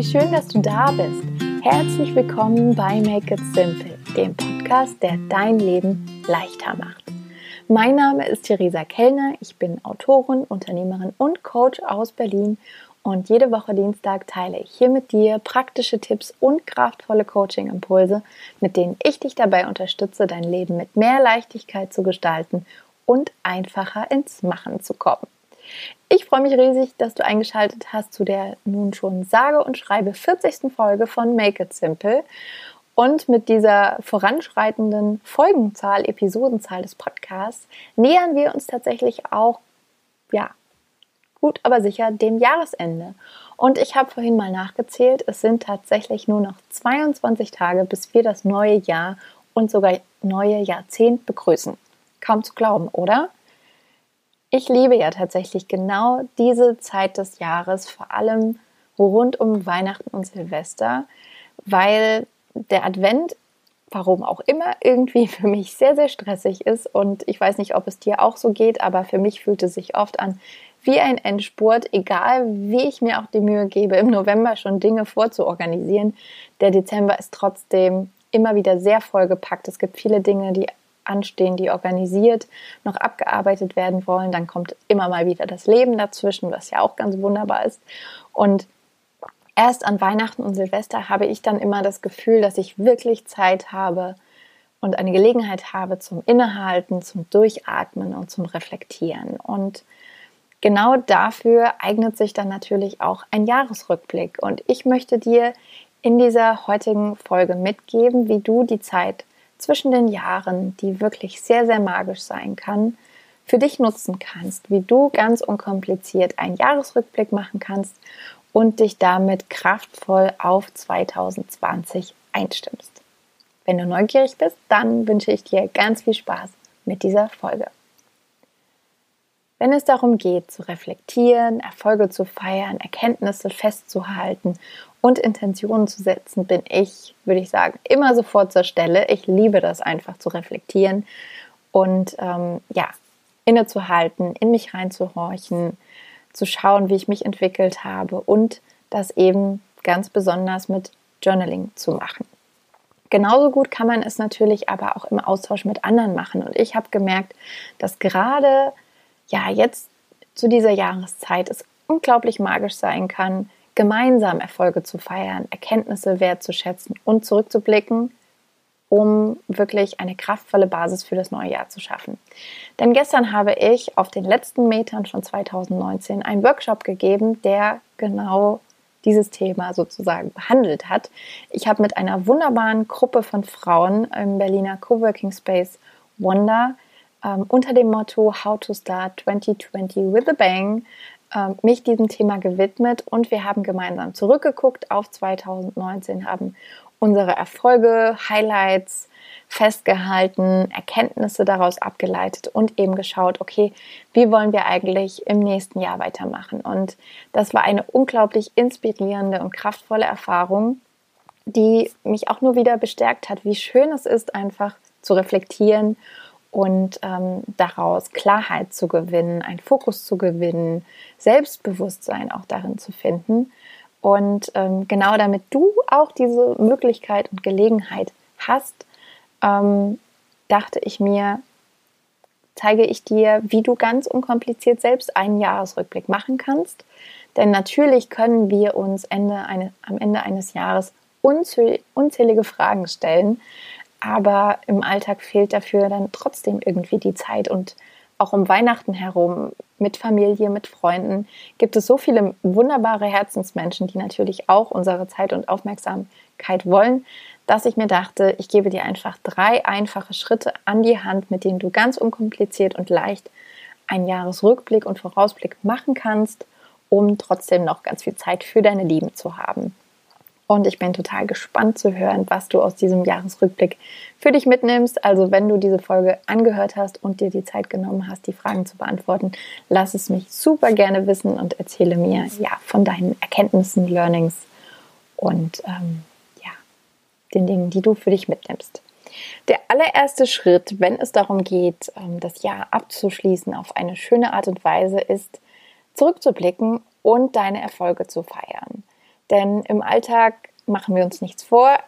wie schön, dass du da bist. Herzlich willkommen bei Make It Simple, dem Podcast, der dein Leben leichter macht. Mein Name ist Theresa Kellner, ich bin Autorin, Unternehmerin und Coach aus Berlin und jede Woche Dienstag teile ich hier mit dir praktische Tipps und kraftvolle Coaching-Impulse, mit denen ich dich dabei unterstütze, dein Leben mit mehr Leichtigkeit zu gestalten und einfacher ins Machen zu kommen. Ich freue mich riesig, dass du eingeschaltet hast zu der nun schon sage und schreibe 40. Folge von Make It Simple. Und mit dieser voranschreitenden Folgenzahl, Episodenzahl des Podcasts nähern wir uns tatsächlich auch, ja, gut, aber sicher dem Jahresende. Und ich habe vorhin mal nachgezählt, es sind tatsächlich nur noch 22 Tage, bis wir das neue Jahr und sogar neue Jahrzehnt begrüßen. Kaum zu glauben, oder? Ich liebe ja tatsächlich genau diese Zeit des Jahres, vor allem rund um Weihnachten und Silvester, weil der Advent, warum auch immer, irgendwie für mich sehr, sehr stressig ist. Und ich weiß nicht, ob es dir auch so geht, aber für mich fühlt es sich oft an wie ein Endspurt, egal wie ich mir auch die Mühe gebe, im November schon Dinge vorzuorganisieren. Der Dezember ist trotzdem immer wieder sehr vollgepackt. Es gibt viele Dinge, die anstehen, die organisiert noch abgearbeitet werden wollen. Dann kommt immer mal wieder das Leben dazwischen, was ja auch ganz wunderbar ist. Und erst an Weihnachten und Silvester habe ich dann immer das Gefühl, dass ich wirklich Zeit habe und eine Gelegenheit habe zum Innehalten, zum Durchatmen und zum Reflektieren. Und genau dafür eignet sich dann natürlich auch ein Jahresrückblick. Und ich möchte dir in dieser heutigen Folge mitgeben, wie du die Zeit zwischen den Jahren, die wirklich sehr, sehr magisch sein kann, für dich nutzen kannst, wie du ganz unkompliziert einen Jahresrückblick machen kannst und dich damit kraftvoll auf 2020 einstimmst. Wenn du neugierig bist, dann wünsche ich dir ganz viel Spaß mit dieser Folge. Wenn es darum geht, zu reflektieren, Erfolge zu feiern, Erkenntnisse festzuhalten und Intentionen zu setzen, bin ich, würde ich sagen, immer sofort zur Stelle. Ich liebe das einfach zu reflektieren und ähm, ja, innezuhalten, in mich reinzuhorchen, zu schauen, wie ich mich entwickelt habe und das eben ganz besonders mit Journaling zu machen. Genauso gut kann man es natürlich aber auch im Austausch mit anderen machen. Und ich habe gemerkt, dass gerade ja jetzt zu dieser Jahreszeit es unglaublich magisch sein kann, gemeinsam Erfolge zu feiern, Erkenntnisse wertzuschätzen und zurückzublicken, um wirklich eine kraftvolle Basis für das neue Jahr zu schaffen. Denn gestern habe ich auf den letzten Metern von 2019 einen Workshop gegeben, der genau dieses Thema sozusagen behandelt hat. Ich habe mit einer wunderbaren Gruppe von Frauen im Berliner Coworking Space Wonder ähm, unter dem Motto How to Start 2020 with a Bang ähm, mich diesem Thema gewidmet und wir haben gemeinsam zurückgeguckt auf 2019, haben unsere Erfolge, Highlights festgehalten, Erkenntnisse daraus abgeleitet und eben geschaut, okay, wie wollen wir eigentlich im nächsten Jahr weitermachen? Und das war eine unglaublich inspirierende und kraftvolle Erfahrung, die mich auch nur wieder bestärkt hat, wie schön es ist, einfach zu reflektieren und ähm, daraus Klarheit zu gewinnen, einen Fokus zu gewinnen, Selbstbewusstsein auch darin zu finden. Und ähm, genau damit du auch diese Möglichkeit und Gelegenheit hast, ähm, dachte ich mir, zeige ich dir, wie du ganz unkompliziert selbst einen Jahresrückblick machen kannst. Denn natürlich können wir uns Ende eine, am Ende eines Jahres unzählige Fragen stellen, aber im Alltag fehlt dafür dann trotzdem irgendwie die Zeit und auch um Weihnachten herum mit Familie, mit Freunden gibt es so viele wunderbare Herzensmenschen, die natürlich auch unsere Zeit und Aufmerksamkeit wollen, dass ich mir dachte, ich gebe dir einfach drei einfache Schritte an die Hand, mit denen du ganz unkompliziert und leicht einen Jahresrückblick und Vorausblick machen kannst, um trotzdem noch ganz viel Zeit für deine Lieben zu haben. Und ich bin total gespannt zu hören, was du aus diesem Jahresrückblick für dich mitnimmst. Also wenn du diese Folge angehört hast und dir die Zeit genommen hast, die Fragen zu beantworten, lass es mich super gerne wissen und erzähle mir ja von deinen Erkenntnissen, Learnings und ähm, ja, den Dingen, die du für dich mitnimmst. Der allererste Schritt, wenn es darum geht, ähm, das Jahr abzuschließen auf eine schöne Art und Weise, ist zurückzublicken und deine Erfolge zu feiern. Denn im Alltag machen wir uns nichts vor.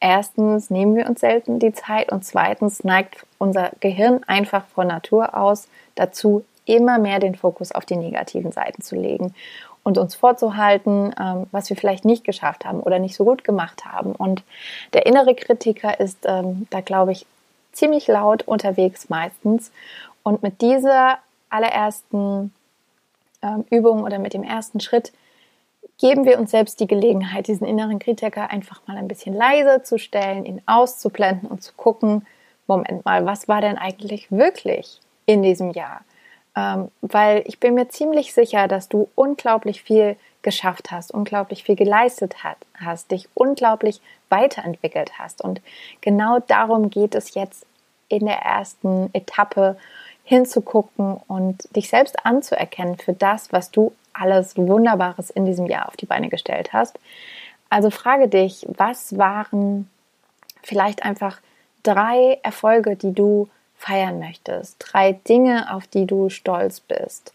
Erstens nehmen wir uns selten die Zeit und zweitens neigt unser Gehirn einfach von Natur aus dazu, immer mehr den Fokus auf die negativen Seiten zu legen und uns vorzuhalten, ähm, was wir vielleicht nicht geschafft haben oder nicht so gut gemacht haben. Und der innere Kritiker ist ähm, da, glaube ich, ziemlich laut unterwegs meistens. Und mit dieser allerersten ähm, Übung oder mit dem ersten Schritt geben wir uns selbst die Gelegenheit, diesen inneren Kritiker einfach mal ein bisschen leiser zu stellen, ihn auszublenden und zu gucken, Moment mal, was war denn eigentlich wirklich in diesem Jahr? Ähm, weil ich bin mir ziemlich sicher, dass du unglaublich viel geschafft hast, unglaublich viel geleistet hat, hast, dich unglaublich weiterentwickelt hast. Und genau darum geht es jetzt in der ersten Etappe hinzugucken und dich selbst anzuerkennen für das, was du alles Wunderbares in diesem Jahr auf die Beine gestellt hast. Also frage dich, was waren vielleicht einfach drei Erfolge, die du feiern möchtest, drei Dinge, auf die du stolz bist.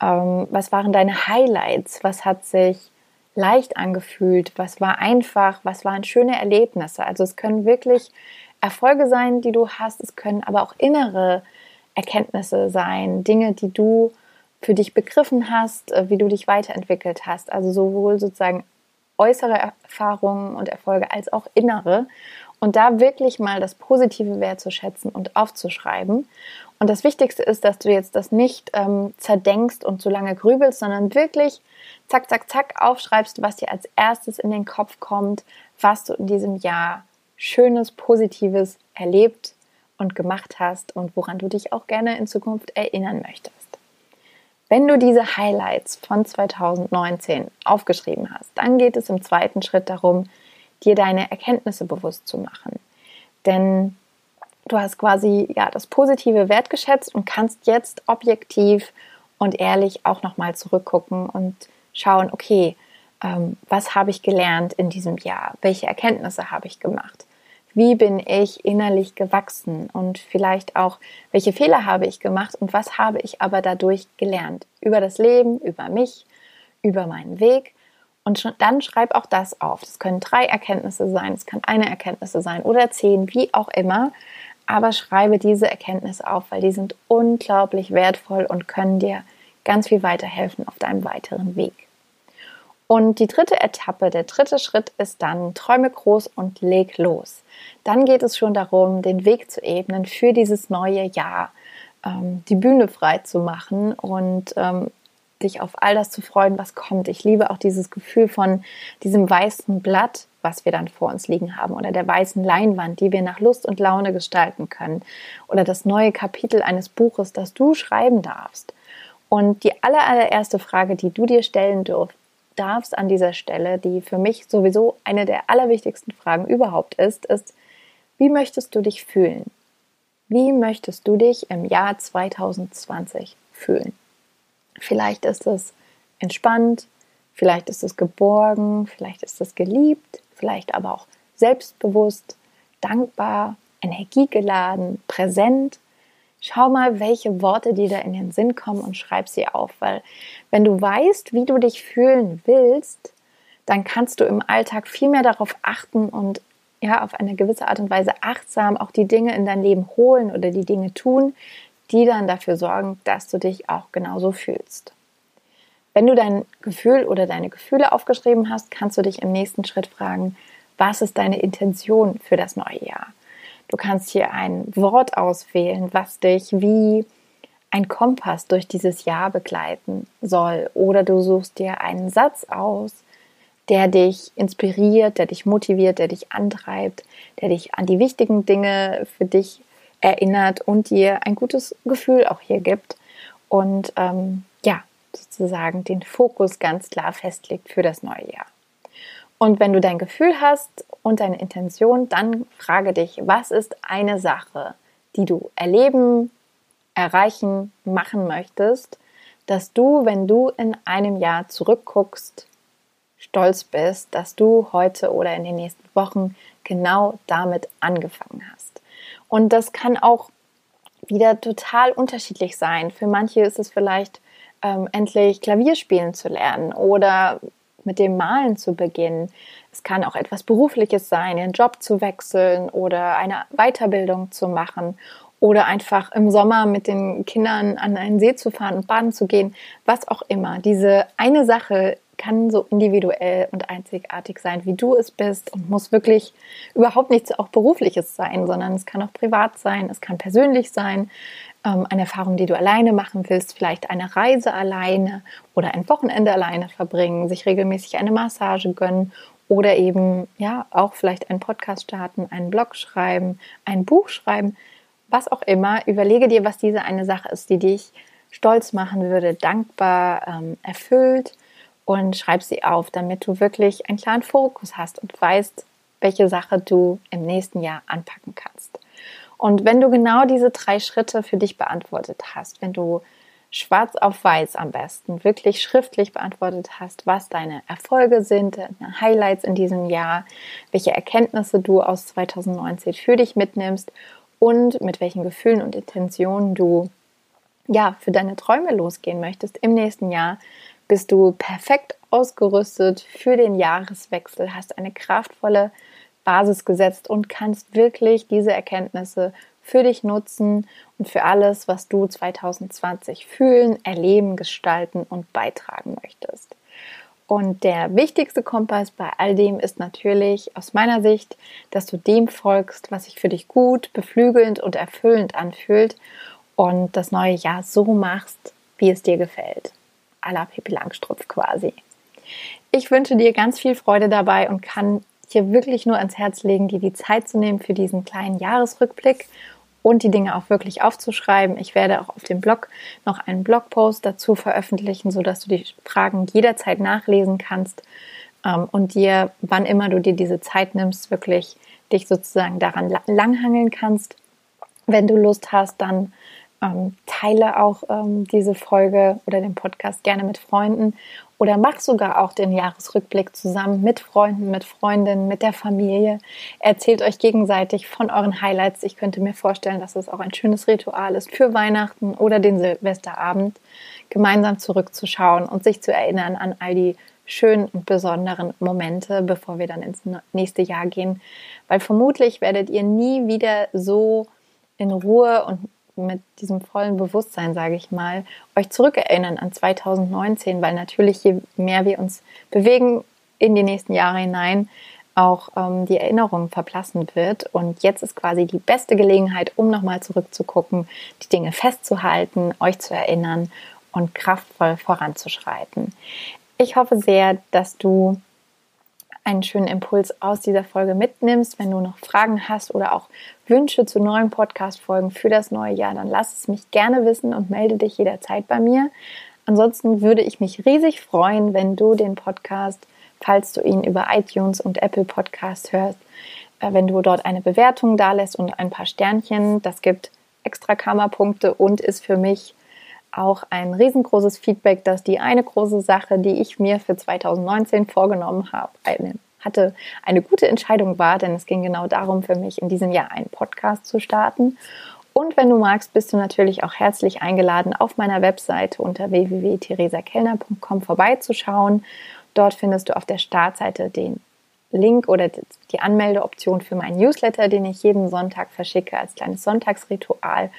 Ähm, was waren deine Highlights? Was hat sich leicht angefühlt? Was war einfach? Was waren schöne Erlebnisse? Also es können wirklich Erfolge sein, die du hast. Es können aber auch innere Erkenntnisse sein, Dinge, die du für dich begriffen hast, äh, wie du dich weiterentwickelt hast. Also sowohl sozusagen äußere Erfahrungen und Erfolge als auch innere. Und da wirklich mal das Positive wertzuschätzen und aufzuschreiben. Und das Wichtigste ist, dass du jetzt das nicht ähm, zerdenkst und zu lange grübelst, sondern wirklich zack, zack, zack aufschreibst, was dir als erstes in den Kopf kommt, was du in diesem Jahr Schönes, Positives erlebt und gemacht hast und woran du dich auch gerne in Zukunft erinnern möchtest. Wenn du diese Highlights von 2019 aufgeschrieben hast, dann geht es im zweiten Schritt darum, dir deine Erkenntnisse bewusst zu machen. Denn du hast quasi ja das Positive wertgeschätzt und kannst jetzt objektiv und ehrlich auch nochmal zurückgucken und schauen, okay, ähm, was habe ich gelernt in diesem Jahr? Welche Erkenntnisse habe ich gemacht? Wie bin ich innerlich gewachsen? Und vielleicht auch, welche Fehler habe ich gemacht und was habe ich aber dadurch gelernt? Über das Leben, über mich, über meinen Weg. Und dann schreib auch das auf. Das können drei Erkenntnisse sein, es kann eine Erkenntnis sein oder zehn, wie auch immer. Aber schreibe diese Erkenntnisse auf, weil die sind unglaublich wertvoll und können dir ganz viel weiterhelfen auf deinem weiteren Weg. Und die dritte Etappe, der dritte Schritt ist dann, träume groß und leg los. Dann geht es schon darum, den Weg zu ebnen für dieses neue Jahr, ähm, die Bühne frei zu machen und ähm, dich auf all das zu freuen, was kommt. Ich liebe auch dieses Gefühl von diesem weißen Blatt, was wir dann vor uns liegen haben, oder der weißen Leinwand, die wir nach Lust und Laune gestalten können, oder das neue Kapitel eines Buches, das du schreiben darfst. Und die allererste Frage, die du dir stellen darfst an dieser Stelle, die für mich sowieso eine der allerwichtigsten Fragen überhaupt ist, ist, wie möchtest du dich fühlen? Wie möchtest du dich im Jahr 2020 fühlen? Vielleicht ist es entspannt, vielleicht ist es geborgen, vielleicht ist es geliebt, vielleicht aber auch selbstbewusst, dankbar, energiegeladen, präsent. Schau mal, welche Worte dir da in den Sinn kommen und schreib sie auf, weil wenn du weißt, wie du dich fühlen willst, dann kannst du im Alltag viel mehr darauf achten und ja, auf eine gewisse Art und Weise achtsam auch die Dinge in dein Leben holen oder die Dinge tun, die dann dafür sorgen, dass du dich auch genauso fühlst. Wenn du dein Gefühl oder deine Gefühle aufgeschrieben hast, kannst du dich im nächsten Schritt fragen, was ist deine Intention für das neue Jahr? Du kannst hier ein Wort auswählen, was dich wie ein Kompass durch dieses Jahr begleiten soll. Oder du suchst dir einen Satz aus, der dich inspiriert, der dich motiviert, der dich antreibt, der dich an die wichtigen Dinge für dich erinnert und dir ein gutes Gefühl auch hier gibt und ähm, ja, sozusagen den Fokus ganz klar festlegt für das neue Jahr. Und wenn du dein Gefühl hast und deine Intention, dann frage dich, was ist eine Sache, die du erleben, erreichen, machen möchtest, dass du, wenn du in einem Jahr zurückguckst, stolz bist, dass du heute oder in den nächsten Wochen genau damit angefangen hast. Und das kann auch wieder total unterschiedlich sein. Für manche ist es vielleicht ähm, endlich Klavier spielen zu lernen oder mit dem Malen zu beginnen. Es kann auch etwas Berufliches sein, ihren Job zu wechseln oder eine Weiterbildung zu machen oder einfach im Sommer mit den Kindern an einen See zu fahren und baden zu gehen, was auch immer. Diese eine Sache kann so individuell und einzigartig sein, wie du es bist und muss wirklich überhaupt nichts auch berufliches sein, sondern es kann auch privat sein, es kann persönlich sein, ähm, eine Erfahrung, die du alleine machen willst, vielleicht eine Reise alleine oder ein Wochenende alleine verbringen, sich regelmäßig eine Massage gönnen oder eben ja auch vielleicht einen Podcast starten, einen Blog schreiben, ein Buch schreiben, was auch immer. Überlege dir, was diese eine Sache ist, die dich stolz machen würde, dankbar, ähm, erfüllt und schreib sie auf, damit du wirklich einen klaren Fokus hast und weißt, welche Sache du im nächsten Jahr anpacken kannst. Und wenn du genau diese drei Schritte für dich beantwortet hast, wenn du schwarz auf weiß am besten wirklich schriftlich beantwortet hast, was deine Erfolge sind, deine Highlights in diesem Jahr, welche Erkenntnisse du aus 2019 für dich mitnimmst und mit welchen Gefühlen und Intentionen du ja für deine Träume losgehen möchtest. Im nächsten Jahr, bist du perfekt ausgerüstet für den Jahreswechsel, hast eine kraftvolle Basis gesetzt und kannst wirklich diese Erkenntnisse für dich nutzen und für alles, was du 2020 fühlen, erleben, gestalten und beitragen möchtest. Und der wichtigste Kompass bei all dem ist natürlich aus meiner Sicht, dass du dem folgst, was sich für dich gut, beflügelnd und erfüllend anfühlt und das neue Jahr so machst, wie es dir gefällt à la Pippi Langstrumpf quasi. Ich wünsche dir ganz viel Freude dabei und kann dir wirklich nur ans Herz legen, dir die Zeit zu nehmen für diesen kleinen Jahresrückblick und die Dinge auch wirklich aufzuschreiben. Ich werde auch auf dem Blog noch einen Blogpost dazu veröffentlichen, sodass du die Fragen jederzeit nachlesen kannst ähm, und dir, wann immer du dir diese Zeit nimmst, wirklich dich sozusagen daran langhangeln kannst. Wenn du Lust hast, dann ähm, teile auch ähm, diese Folge oder den Podcast gerne mit Freunden oder mach sogar auch den Jahresrückblick zusammen mit Freunden, mit Freundinnen, mit der Familie. Erzählt euch gegenseitig von euren Highlights. Ich könnte mir vorstellen, dass es auch ein schönes Ritual ist für Weihnachten oder den Silvesterabend, gemeinsam zurückzuschauen und sich zu erinnern an all die schönen und besonderen Momente, bevor wir dann ins nächste Jahr gehen. Weil vermutlich werdet ihr nie wieder so in Ruhe und mit diesem vollen Bewusstsein, sage ich mal, euch zurückerinnern an 2019, weil natürlich je mehr wir uns bewegen in die nächsten Jahre hinein, auch ähm, die Erinnerung verblassen wird. Und jetzt ist quasi die beste Gelegenheit, um nochmal zurückzugucken, die Dinge festzuhalten, euch zu erinnern und kraftvoll voranzuschreiten. Ich hoffe sehr, dass du einen schönen Impuls aus dieser Folge mitnimmst. Wenn du noch Fragen hast oder auch Wünsche zu neuen Podcast-Folgen für das neue Jahr, dann lass es mich gerne wissen und melde dich jederzeit bei mir. Ansonsten würde ich mich riesig freuen, wenn du den Podcast, falls du ihn über iTunes und Apple Podcast hörst, äh, wenn du dort eine Bewertung da lässt und ein paar Sternchen. Das gibt extra Kammerpunkte und ist für mich auch ein riesengroßes Feedback, dass die eine große Sache, die ich mir für 2019 vorgenommen habe, eine, hatte eine gute Entscheidung war, denn es ging genau darum für mich, in diesem Jahr einen Podcast zu starten. Und wenn du magst, bist du natürlich auch herzlich eingeladen, auf meiner Webseite unter www.theresakellner.com vorbeizuschauen. Dort findest du auf der Startseite den Link oder die Anmeldeoption für meinen Newsletter, den ich jeden Sonntag verschicke als kleines Sonntagsritual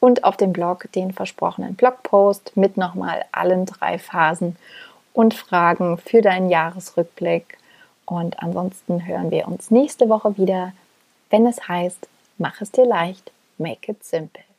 und auf dem Blog den versprochenen Blogpost mit nochmal allen drei Phasen und Fragen für deinen Jahresrückblick. Und ansonsten hören wir uns nächste Woche wieder, wenn es heißt, mach es dir leicht, make it simple.